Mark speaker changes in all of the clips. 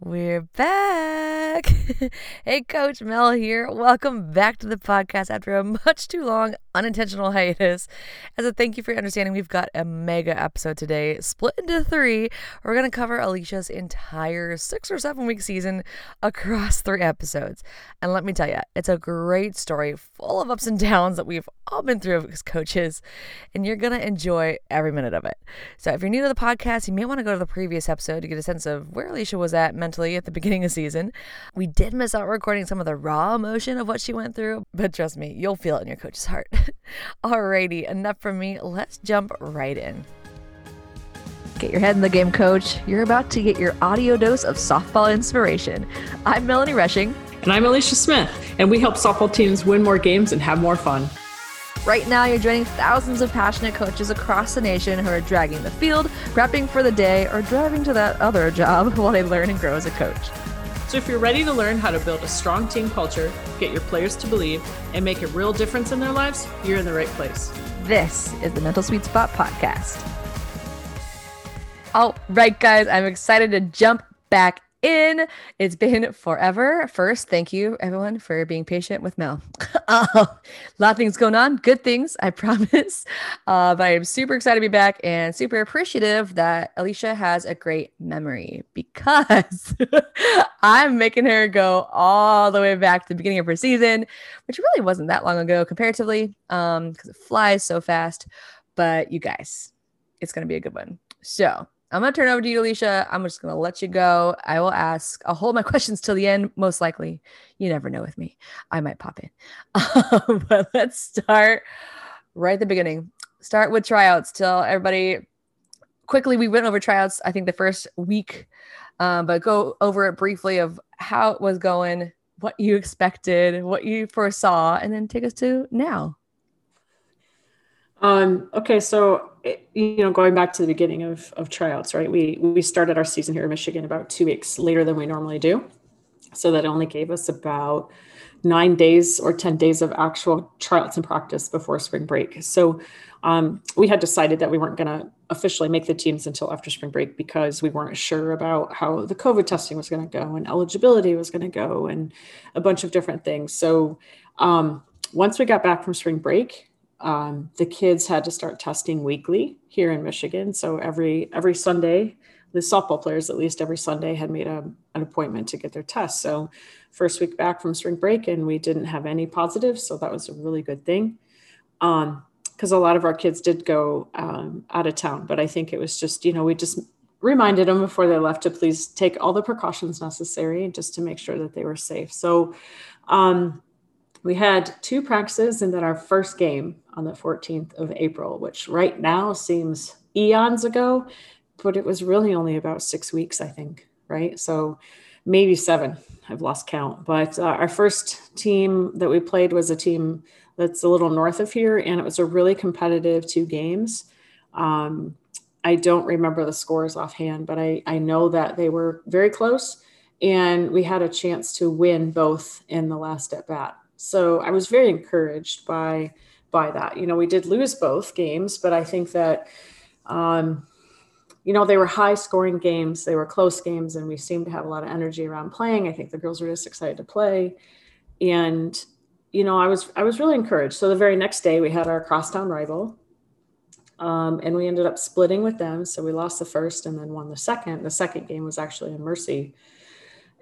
Speaker 1: We're back. hey, Coach Mel here. Welcome back to the podcast after a much too long unintentional hiatus. As a thank you for your understanding, we've got a mega episode today, split into three. We're going to cover Alicia's entire six or seven week season across three episodes. And let me tell you, it's a great story full of ups and downs that we've all been through as coaches, and you're going to enjoy every minute of it. So if you're new to the podcast, you may want to go to the previous episode to get a sense of where Alicia was at mentally at the beginning of season. We did miss out recording some of the raw emotion of what she went through, but trust me, you'll feel it in your coach's heart. Alrighty, enough from me. Let's jump right in. Get your head in the game, coach. You're about to get your audio dose of softball inspiration. I'm Melanie Rushing.
Speaker 2: And I'm Alicia Smith, and we help softball teams win more games and have more fun.
Speaker 1: Right now, you're joining thousands of passionate coaches across the nation who are dragging the field, prepping for the day, or driving to that other job while they learn and grow as a coach.
Speaker 2: So, if you're ready to learn how to build a strong team culture, get your players to believe, and make a real difference in their lives, you're in the right place.
Speaker 1: This is the Mental Sweet Spot Podcast. All right, guys, I'm excited to jump back in. It's been forever. First, thank you everyone for being patient with Mel. uh, a lot of things going on, good things, I promise. Uh, but I'm super excited to be back and super appreciative that Alicia has a great memory because I'm making her go all the way back to the beginning of her season, which really wasn't that long ago comparatively, um, because it flies so fast. But you guys, it's gonna be a good one. So I'm going to turn over to you, Alicia. I'm just going to let you go. I will ask, I'll hold my questions till the end, most likely. You never know with me. I might pop in. but let's start right at the beginning. Start with tryouts. Tell everybody quickly, we went over tryouts, I think the first week, um, but go over it briefly of how it was going, what you expected, what you foresaw, and then take us to now.
Speaker 2: Um, okay, so you know, going back to the beginning of, of tryouts, right? We we started our season here in Michigan about two weeks later than we normally do, so that only gave us about nine days or ten days of actual tryouts and practice before spring break. So um, we had decided that we weren't going to officially make the teams until after spring break because we weren't sure about how the COVID testing was going to go and eligibility was going to go and a bunch of different things. So um, once we got back from spring break, um, the kids had to start testing weekly here in Michigan. So every every Sunday, the softball players at least every Sunday had made a, an appointment to get their tests. So first week back from spring break, and we didn't have any positives, so that was a really good thing. Um, because a lot of our kids did go um, out of town, but I think it was just you know we just reminded them before they left to please take all the precautions necessary just to make sure that they were safe. So um, we had two practices and then our first game on the 14th of April, which right now seems eons ago, but it was really only about six weeks, I think, right? So maybe seven. I've lost count. But uh, our first team that we played was a team that's a little north of here, and it was a really competitive two games. Um, I don't remember the scores offhand, but I, I know that they were very close, and we had a chance to win both in the last at bat. So I was very encouraged by by that. You know, we did lose both games, but I think that um, you know they were high scoring games, they were close games, and we seemed to have a lot of energy around playing. I think the girls were just excited to play, and you know I was I was really encouraged. So the very next day we had our crosstown rival. Um, and we ended up splitting with them. So we lost the first and then won the second. The second game was actually in Mercy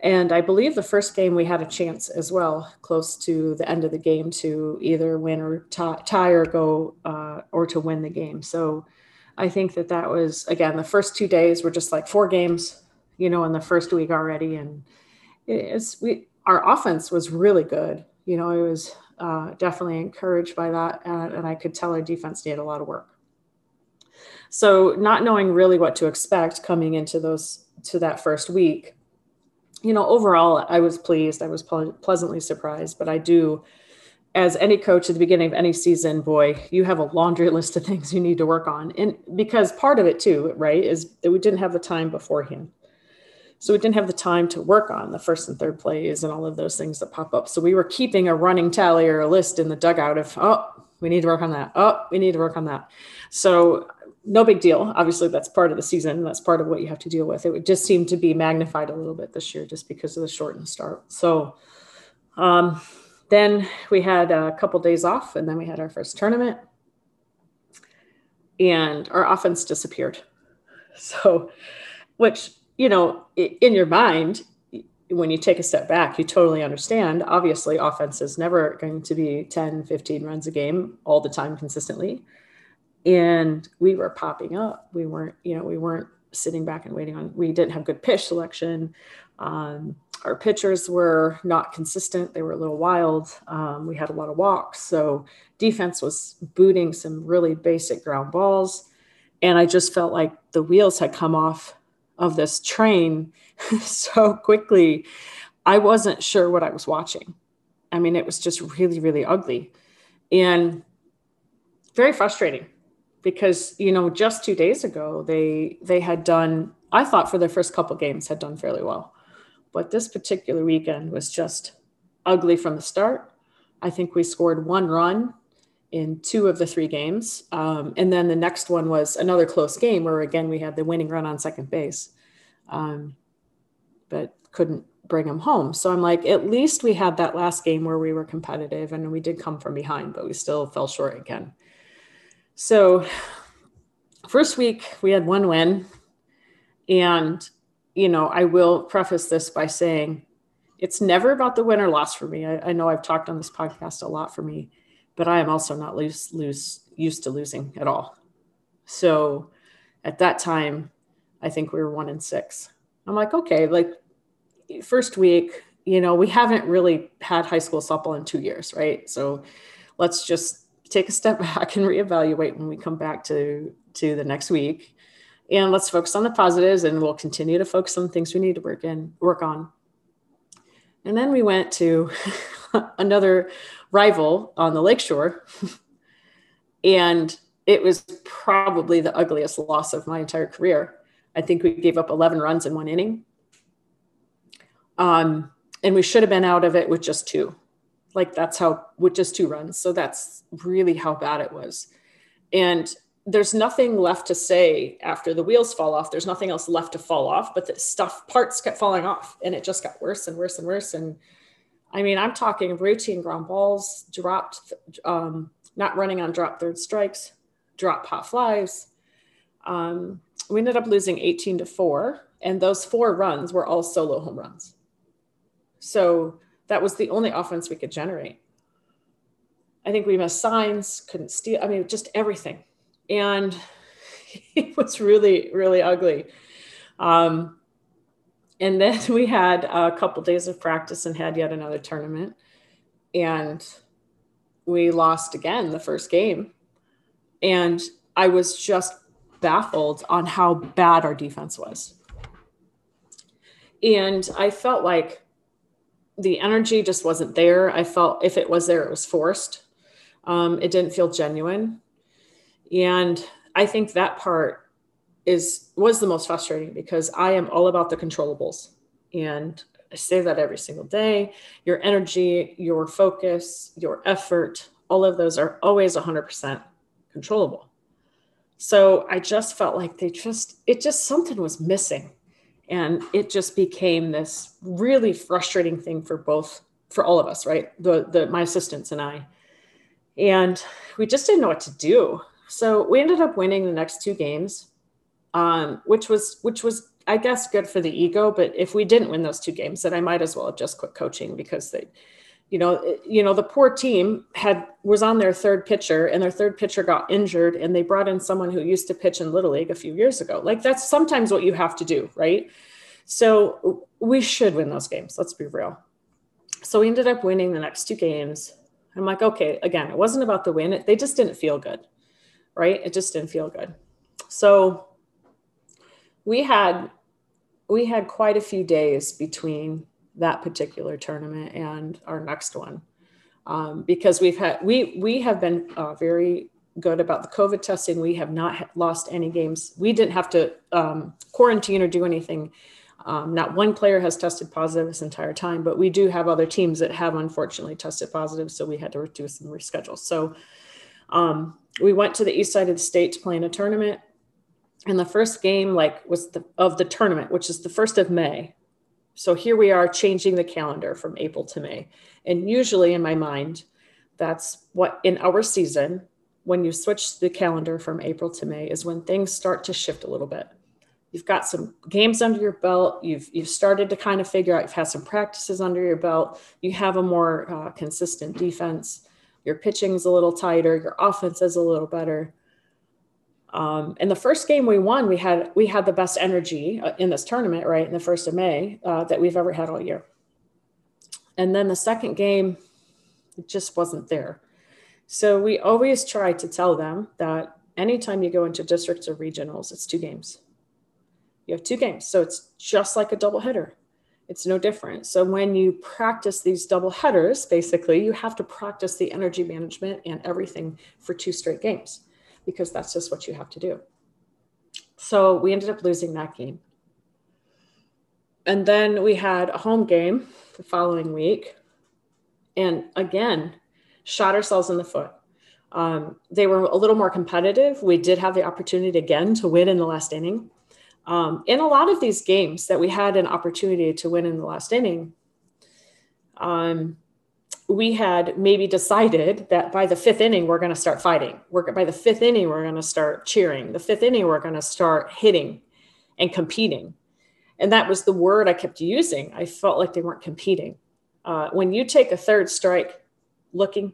Speaker 2: and I believe the first game we had a chance as well, close to the end of the game, to either win or tie, tie or go uh, or to win the game. So I think that that was again the first two days were just like four games, you know, in the first week already, and it's we our offense was really good. You know, I was uh, definitely encouraged by that, and, and I could tell our defense needed a lot of work. So not knowing really what to expect coming into those to that first week you know, overall, I was pleased. I was ple- pleasantly surprised, but I do, as any coach at the beginning of any season, boy, you have a laundry list of things you need to work on. And because part of it too, right, is that we didn't have the time beforehand. So we didn't have the time to work on the first and third plays and all of those things that pop up. So we were keeping a running tally or a list in the dugout of, oh, we need to work on that. Oh, we need to work on that. So no big deal. Obviously, that's part of the season. That's part of what you have to deal with. It would just seem to be magnified a little bit this year just because of the shortened start. So um, then we had a couple days off, and then we had our first tournament, and our offense disappeared. So, which you know, in your mind, when you take a step back, you totally understand. Obviously, offense is never going to be 10, 15 runs a game all the time consistently. And we were popping up. We weren't, you know, we weren't sitting back and waiting on, we didn't have good pitch selection. Um, our pitchers were not consistent. They were a little wild. Um, we had a lot of walks. So defense was booting some really basic ground balls. And I just felt like the wheels had come off of this train so quickly. I wasn't sure what I was watching. I mean, it was just really, really ugly and very frustrating because, you know, just two days ago, they, they had done, I thought for their first couple games had done fairly well. But this particular weekend was just ugly from the start. I think we scored one run in two of the three games. Um, and then the next one was another close game where, again, we had the winning run on second base, um, but couldn't bring them home. So I'm like, at least we had that last game where we were competitive and we did come from behind, but we still fell short again. So, first week, we had one win. And, you know, I will preface this by saying it's never about the win or loss for me. I, I know I've talked on this podcast a lot for me but I am also not lose, lose, used to losing at all. So at that time, I think we were one in six. I'm like, okay, like first week, you know, we haven't really had high school softball in two years, right? So let's just take a step back and reevaluate when we come back to to the next week. And let's focus on the positives and we'll continue to focus on things we need to work in, work on. And then we went to another rival on the lakeshore. and it was probably the ugliest loss of my entire career. I think we gave up 11 runs in one inning. Um, and we should have been out of it with just two. Like that's how, with just two runs. So that's really how bad it was. And there's nothing left to say after the wheels fall off. There's nothing else left to fall off, but the stuff parts kept falling off and it just got worse and worse and worse. And I mean, I'm talking routine ground balls, dropped, um, not running on drop third strikes, drop pop flies. Um, we ended up losing 18 to four, and those four runs were all solo home runs. So that was the only offense we could generate. I think we missed signs, couldn't steal. I mean, just everything. And it was really, really ugly. Um, and then we had a couple days of practice and had yet another tournament and we lost again the first game and i was just baffled on how bad our defense was and i felt like the energy just wasn't there i felt if it was there it was forced um, it didn't feel genuine and i think that part is was the most frustrating because I am all about the controllables. And I say that every single day. Your energy, your focus, your effort, all of those are always 100% controllable. So I just felt like they just, it just something was missing. And it just became this really frustrating thing for both, for all of us, right? The, the, my assistants and I. And we just didn't know what to do. So we ended up winning the next two games um, which was which was I guess good for the ego. But if we didn't win those two games, then I might as well have just quit coaching because they, you know, you know, the poor team had was on their third pitcher and their third pitcher got injured and they brought in someone who used to pitch in little league a few years ago. Like that's sometimes what you have to do, right? So we should win those games. Let's be real. So we ended up winning the next two games. I'm like, okay, again, it wasn't about the win. It, they just didn't feel good, right? It just didn't feel good. So we had we had quite a few days between that particular tournament and our next one. Um, because we've had we we have been uh, very good about the covid testing. We have not lost any games. We didn't have to um, quarantine or do anything. Um, not one player has tested positive this entire time but we do have other teams that have unfortunately tested positive so we had to do some reschedule. So Um, we went to the east side of the state to play in a tournament. And the first game, like, was the of the tournament, which is the first of May. So here we are changing the calendar from April to May. And usually in my mind, that's what in our season, when you switch the calendar from April to May, is when things start to shift a little bit. You've got some games under your belt. You've you've started to kind of figure out. You've had some practices under your belt. You have a more uh, consistent defense. Your pitching's a little tighter. Your offense is a little better. Um, and the first game we won, we had we had the best energy uh, in this tournament, right? In the first of May uh, that we've ever had all year. And then the second game, it just wasn't there. So we always try to tell them that anytime you go into districts or regionals, it's two games. You have two games. So it's just like a double header. It's no different. So when you practice these double headers, basically, you have to practice the energy management and everything for two straight games because that's just what you have to do. So we ended up losing that game. And then we had a home game the following week. And again, shot ourselves in the foot. Um, they were a little more competitive. We did have the opportunity again to win in the last inning. Um, in a lot of these games that we had an opportunity to win in the last inning, um, we had maybe decided that by the fifth inning we're going to start fighting. We're by the fifth inning we're going to start cheering. The fifth inning we're going to start hitting and competing. And that was the word I kept using. I felt like they weren't competing. Uh, when you take a third strike, looking,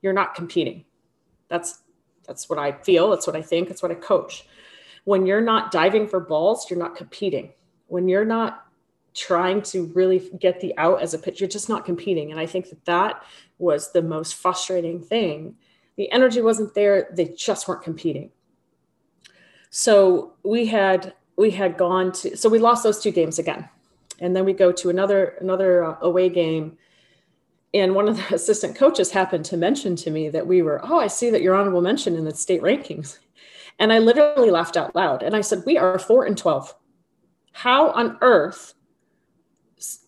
Speaker 2: you're not competing. That's that's what I feel. That's what I think. That's what I coach. When you're not diving for balls, you're not competing. When you're not trying to really get the out as a pitcher, you're just not competing. And I think that that was the most frustrating thing. The energy wasn't there. They just weren't competing. So we had we had gone to so we lost those two games again and then we go to another another uh, away game and one of the assistant coaches happened to mention to me that we were oh i see that you're honorable mention in the state rankings and i literally laughed out loud and i said we are 4 and 12 how on earth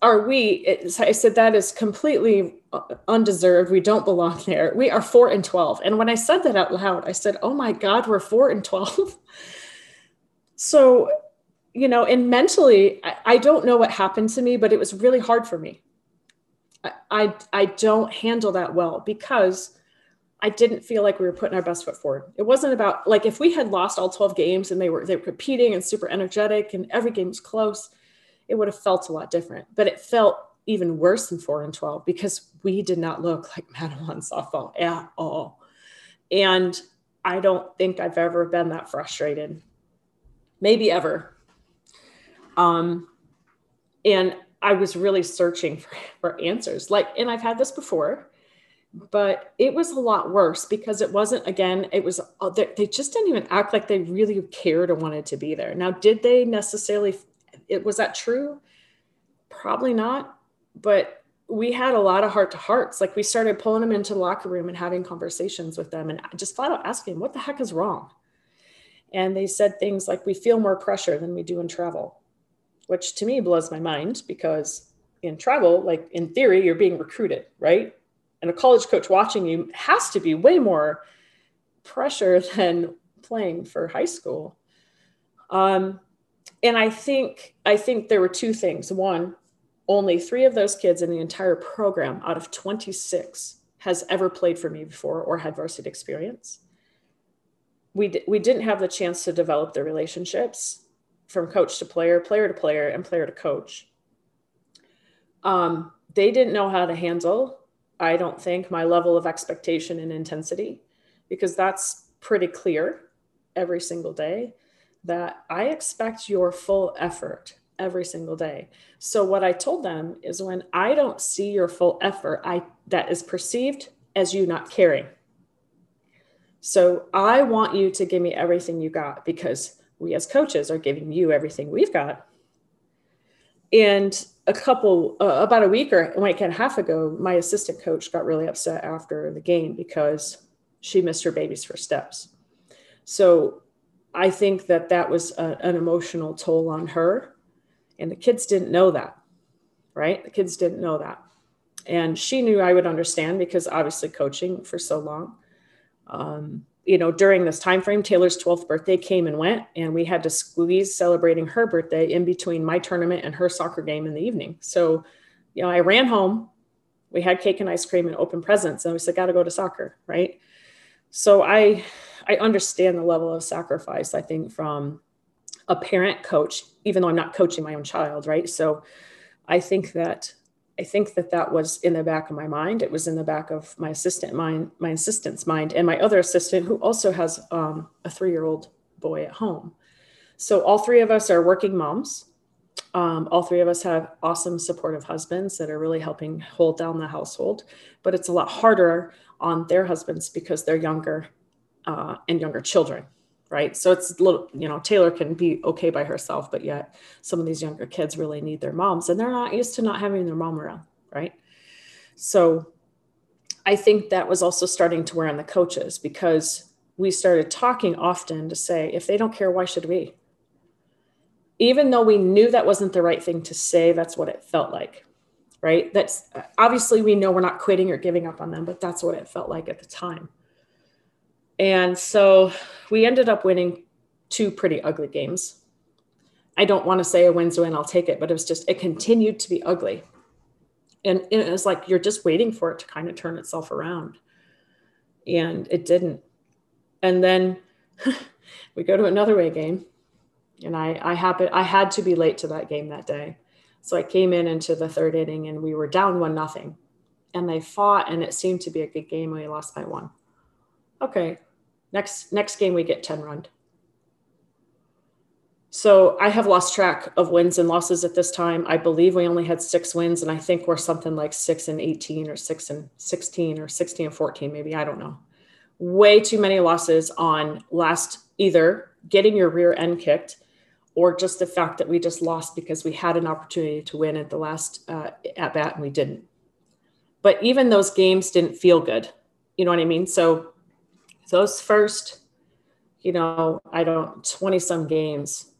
Speaker 2: are we i said that is completely uh, undeserved. We don't belong there we are 4 and 12 and when i said that out loud i said oh my god we're 4 and 12 so you know and mentally I, don't know what happened to me but it was really hard for me. I, I i don't handle that well because i didn't feel like we were putting our best foot forward. It wasn't about like if we had lost all 12 games and they were they were competing and super energetic and every game was close it would have felt a lot different but it felt even worse than 4 and 12 because we did not look like Mattawan softball at all and i don't think i've ever been that frustrated maybe ever. Um, and I was really searching for, for answers. Like, and I've had this before, but it was a lot worse because it wasn't, again, it was, uh, they just didn't even act like they really cared or wanted to be there. Now, did they necessarily, it was that true? Probably not. But we had a lot of heart to hearts. Like we started pulling them into the locker room and having conversations with them and just flat out asking, what the heck is wrong? And they said things like, we feel more pressure than we do in travel, which to me blows my mind because in travel, like in theory, you're being recruited, right? And a college coach watching you has to be way more pressure than playing for high school. Um, and I think I think there were two things. One, only three of those kids in the entire program out of 26 has ever played for me before or had varsity experience we, d- we didn't have the chance to develop the relationships from coach to player, player to player, and player to coach. Um, they didn't know how to handle, I don't think, my level of expectation and intensity, because that's pretty clear every single day that I expect your full effort every single day. So what I told them is when I don't see your full effort, I that is perceived as you not caring. So I want you to give me everything you got because we as coaches are giving you everything we've got. And a couple, uh, about a week or like a half ago, my assistant coach got really upset after the game because she missed her baby's first steps. So I think that that was a, an emotional toll on her. And the kids didn't know that, right? The kids didn't know that. And she knew I would understand because obviously coaching for so long Um, you know, during this time frame, Taylor's 12th birthday came and went, and we had to squeeze celebrating her birthday in between my tournament and her soccer game in the evening. So, you know, I ran home. We had cake and ice cream and open presents, and we said, "Got to go to soccer," right? So I, I understand the level of sacrifice. I think from a parent coach, even though I'm not coaching my own child, right? So, I think that I think that that was in the back of my mind. It was in the back of my assistant mind, my assistant's mind, and my other assistant who also has um, a three-year-old boy at home. So all three of us are working moms. Um, all three of us have awesome, supportive husbands that are really helping hold down the household. But it's a lot harder on their husbands because they're younger uh, and younger children right? So it's little you know taylor can be okay by herself but yet some of these younger kids really need their moms and they're not used to not having their mom around right? So i think that was also starting to wear on the coaches because we started talking often to say if they don't care why should we? Even though we knew that wasn't the right thing to say that's what it felt like right? That's obviously we know we're not quitting or giving up on them but that's what it felt like at the time and so we ended up winning two pretty ugly games. I don't want to say a win's a win, I'll take it, but it was just, it continued to be ugly. And it was like you're just waiting for it to kind of turn itself around. And it didn't. And then we go to another away game. And I, I happened, I had to be late to that game that day. So I came in into the third inning and we were down one nothing. And they fought and it seemed to be a good game. We lost by one. Okay, Next next game we get 10 run. So I have lost track of wins and losses at this time. I believe we only had six wins, and I think we're something like six and 18 or six and 16 or 16 and 14, maybe. I don't know. Way too many losses on last either getting your rear end kicked or just the fact that we just lost because we had an opportunity to win at the last uh, at bat and we didn't. But even those games didn't feel good. You know what I mean? So those first, you know, I don't, 20 some games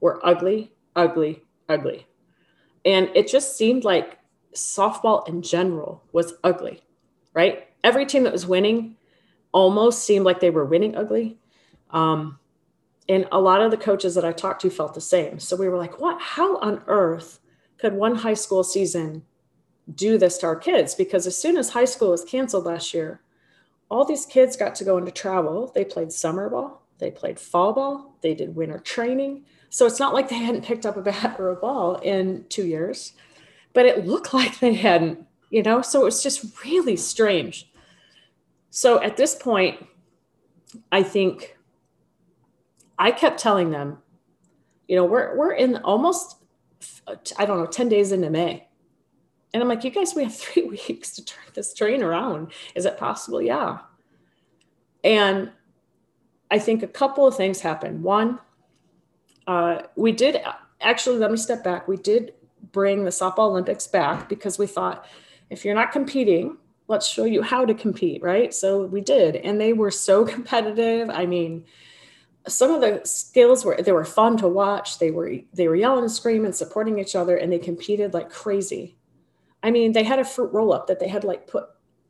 Speaker 2: were ugly, ugly, ugly. And it just seemed like softball in general was ugly, right? Every team that was winning almost seemed like they were winning ugly. Um, and a lot of the coaches that I talked to felt the same. So we were like, what? How on earth could one high school season do this to our kids? Because as soon as high school was canceled last year, all these kids got to go into travel. They played summer ball, they played fall ball, they did winter training. So it's not like they hadn't picked up a bat or a ball in two years, but it looked like they hadn't, you know? So it was just really strange. So at this point, I think I kept telling them, you know, we're, we're in almost, I don't know, 10 days into May. And I'm like, you guys, we have three weeks to turn this train around. Is it possible? Yeah. And I think a couple of things happened. One, uh, we did actually, let me step back. We did bring the softball Olympics back because we thought if you're not competing, let's show you how to compete, right? So we did. And they were so competitive. I mean, some of the skills were they were fun to watch. They were they were yelling and screaming, supporting each other, and they competed like crazy. I mean, they had a fruit roll up that they had like put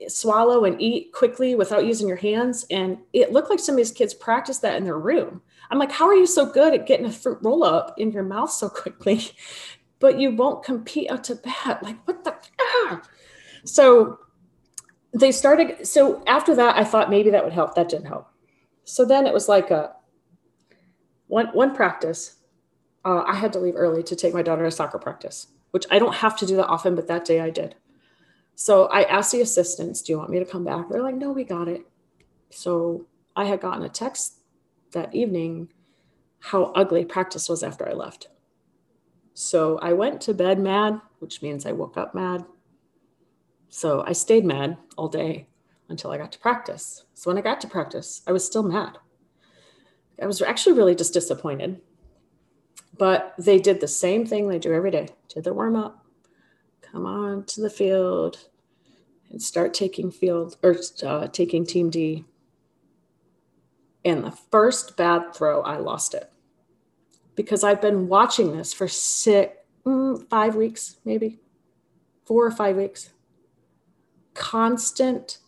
Speaker 2: swallow and eat quickly without using your hands. And it looked like some of these kids practiced that in their room. I'm like, how are you so good at getting a fruit roll up in your mouth so quickly, but you won't compete up to bat? Like, what the? Ah. So they started. So after that, I thought maybe that would help. That didn't help. So then it was like a one one practice. Uh, I had to leave early to take my daughter to soccer practice which I don't have to do that often, but that day I did. So I asked the assistants, Do you want me to come back? They're like, No, we got it. So I had gotten a text that evening how ugly practice was after I left. So I went to bed mad, which means I woke up mad. So I stayed mad all day until I got to practice. So when I got to practice, I was still mad. I was actually really just disappointed but they did the same thing they do every day did the warm up, come on to the field, and start taking field or uh, taking team D. And the first bad throw, I lost it because I've been watching this for six, mm, five weeks, maybe four or five weeks. Constant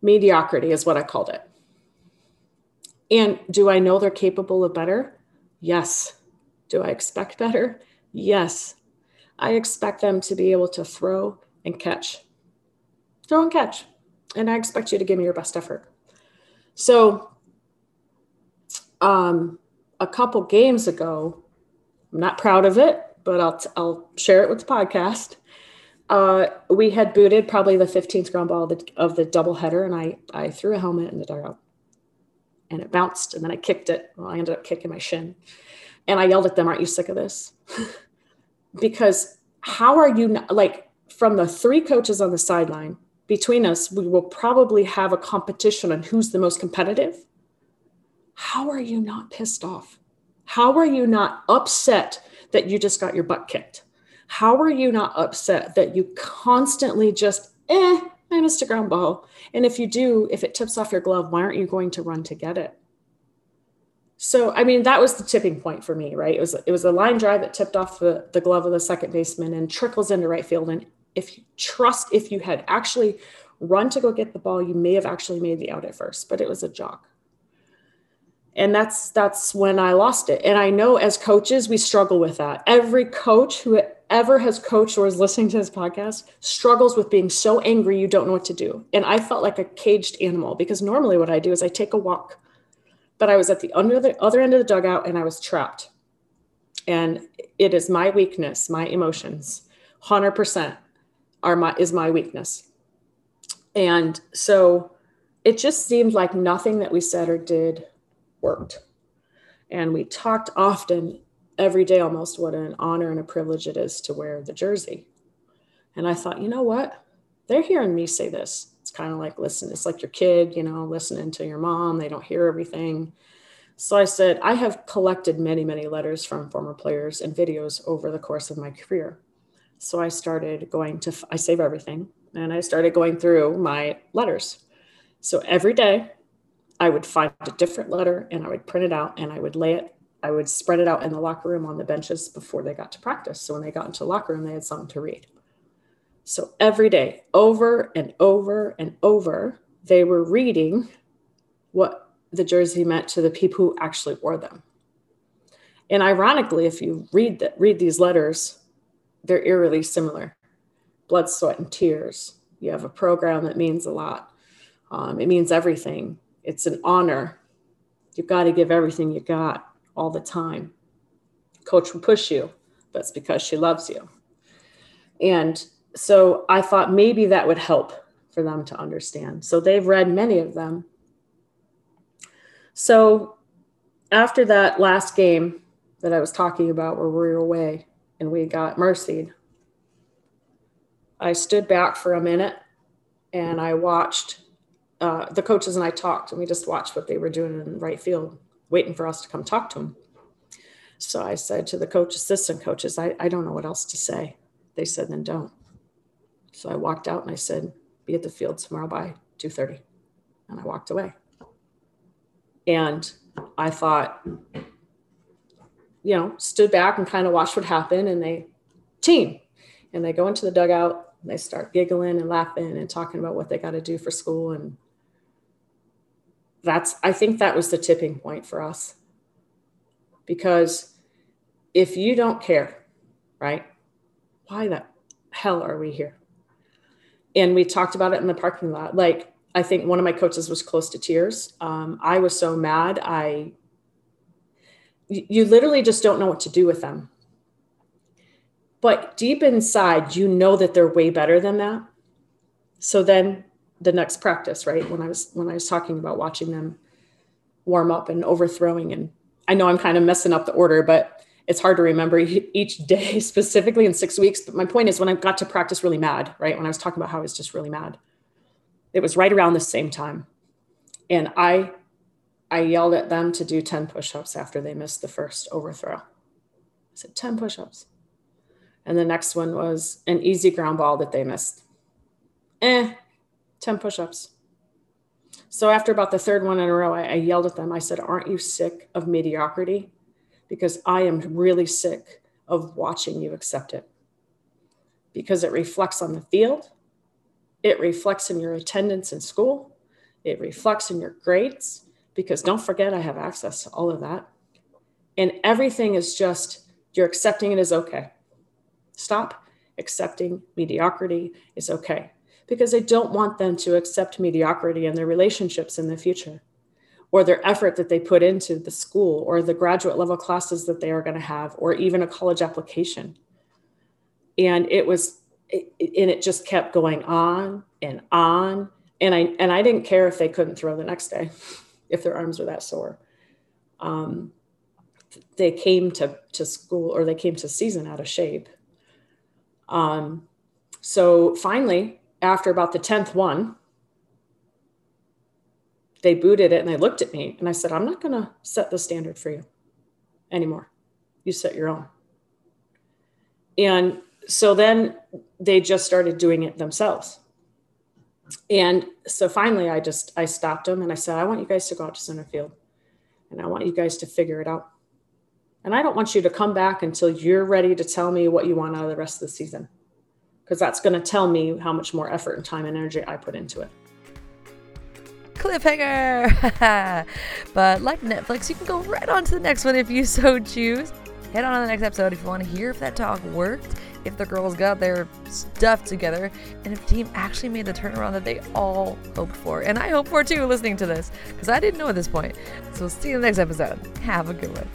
Speaker 2: Mediocrity is what I called it. And do I know they're capable of better? Yes. Do I expect better? Yes. I expect them to be able to throw and catch. Throw and catch. And I expect you to give me your best effort. So, um, a couple games ago, I'm not proud of it, but I'll, t- I'll share it with the podcast. Uh, we had booted probably the 15th ground ball of the, of the double header, and I, I threw a helmet in the dugout and it bounced, and then I kicked it. Well, I ended up kicking my shin. And I yelled at them, Aren't you sick of this? because how are you not, like from the three coaches on the sideline between us we will probably have a competition on who's the most competitive. How are you not pissed off? How are you not upset that you just got your butt kicked? How are you not upset that you constantly just eh i missed a ground ball. And if you do if it tips off your glove why aren't you going to run to get it so, I mean, that was the tipping point for me, right? It was it was a line drive that tipped off the, the glove of the second baseman and trickles into right field. And if you trust, if you had actually run to go get the ball, you may have actually made the out at first, but it was a jog. And that's that's when I lost it. And I know as coaches, we struggle with that. Every coach who ever has coached or is listening to this podcast struggles with being so angry you don't know what to do. And I felt like a caged animal because normally what I do is I take a walk but I was at the under the other end of the dugout and I was trapped. And it is my weakness, my emotions, 100% are my is my weakness. And so it just seemed like nothing that we said or did worked. And we talked often every day almost what an honor and a privilege it is to wear the jersey. And I thought, you know what? They're hearing me say this kind of like listen it's like your kid you know listening to your mom they don't hear everything. So i said i have collected many many letters from former players and videos over the course of my career. So i started going to i save everything and i started going through my letters. So every day i would find a different letter and i would print it out and i would lay it i would spread it out in the locker room on the benches before they got to practice. So when they got into the locker room they had something to read so every day, over and over and over, they were reading what the jersey meant to the people who actually wore them. And ironically, if you read that, read these letters, they're eerily similar. Blood, sweat, and tears. You have a program that means a lot. Um, it means everything. It's an honor. You've got to give everything you got all the time. Coach will push you, but it's because she loves you. And so I thought maybe that would help for them to understand. So they've read many of them. So after that last game that I was talking about, where we were away and we got mercied, I stood back for a minute and I watched uh, the coaches and I talked, and we just watched what they were doing in right field, waiting for us to come talk to them. So I said to the coach, assistant coaches, I, I don't know what else to say. They said, then don't. So I walked out and I said, be at the field tomorrow by 2.30. And I walked away. And I thought, you know, stood back and kind of watched what happened. And they team. And they go into the dugout and they start giggling and laughing and talking about what they got to do for school. And that's, I think that was the tipping point for us. Because if you don't care, right, why the hell are we here? And we talked about it in the parking lot. Like, I think one of my coaches was close to tears. Um, I was so mad. I, you literally just don't know what to do with them. But deep inside, you know that they're way better than that. So then the next practice, right? When I was when I was talking about watching them warm up and overthrowing, and I know I'm kind of messing up the order, but it's hard to remember each day specifically in six weeks. But my point is, when I got to practice really mad, right? When I was talking about how I was just really mad, it was right around the same time. And I, I yelled at them to do 10 push ups after they missed the first overthrow. I said, 10 push ups. And the next one was an easy ground ball that they missed. Eh, 10 push ups. So after about the third one in a row, I, I yelled at them. I said, Aren't you sick of mediocrity? Because I am really sick of watching you accept it because it reflects on the field, it reflects in your attendance in school, It reflects in your grades because don't forget, I have access to all of that. And everything is just, you're accepting it as okay. Stop accepting mediocrity is okay because I don't want them to accept mediocrity in their relationships in the future or their effort that they put into the school or the graduate level classes that they are going to have or even a college application. And it was, and it just kept going on and on. And I, and I didn't care if they couldn't throw the next day, if their arms were that sore. Um, they came to, to school or they came to season out of shape. Um, so finally, after about the 10th one, they booted it and they looked at me and I said, I'm not going to set the standard for you anymore. You set your own. And so then they just started doing it themselves. And so finally I just I stopped them and I said, I want you guys to go out to center field and I want you guys to figure it out. And I don't want you to come back until you're ready to tell me what you want out of the rest of the season because that's going to tell me how much more effort and time and energy I put into it.
Speaker 1: Cliffhanger! but like Netflix, you can go right on to the next one if you so choose. Head on to the next episode if you want to hear if that talk worked, if the girls got their stuff together, and if team actually made the turnaround that they all hoped for. And I hope for too, listening to this, because I didn't know at this point. So, see you in the next episode. Have a good one.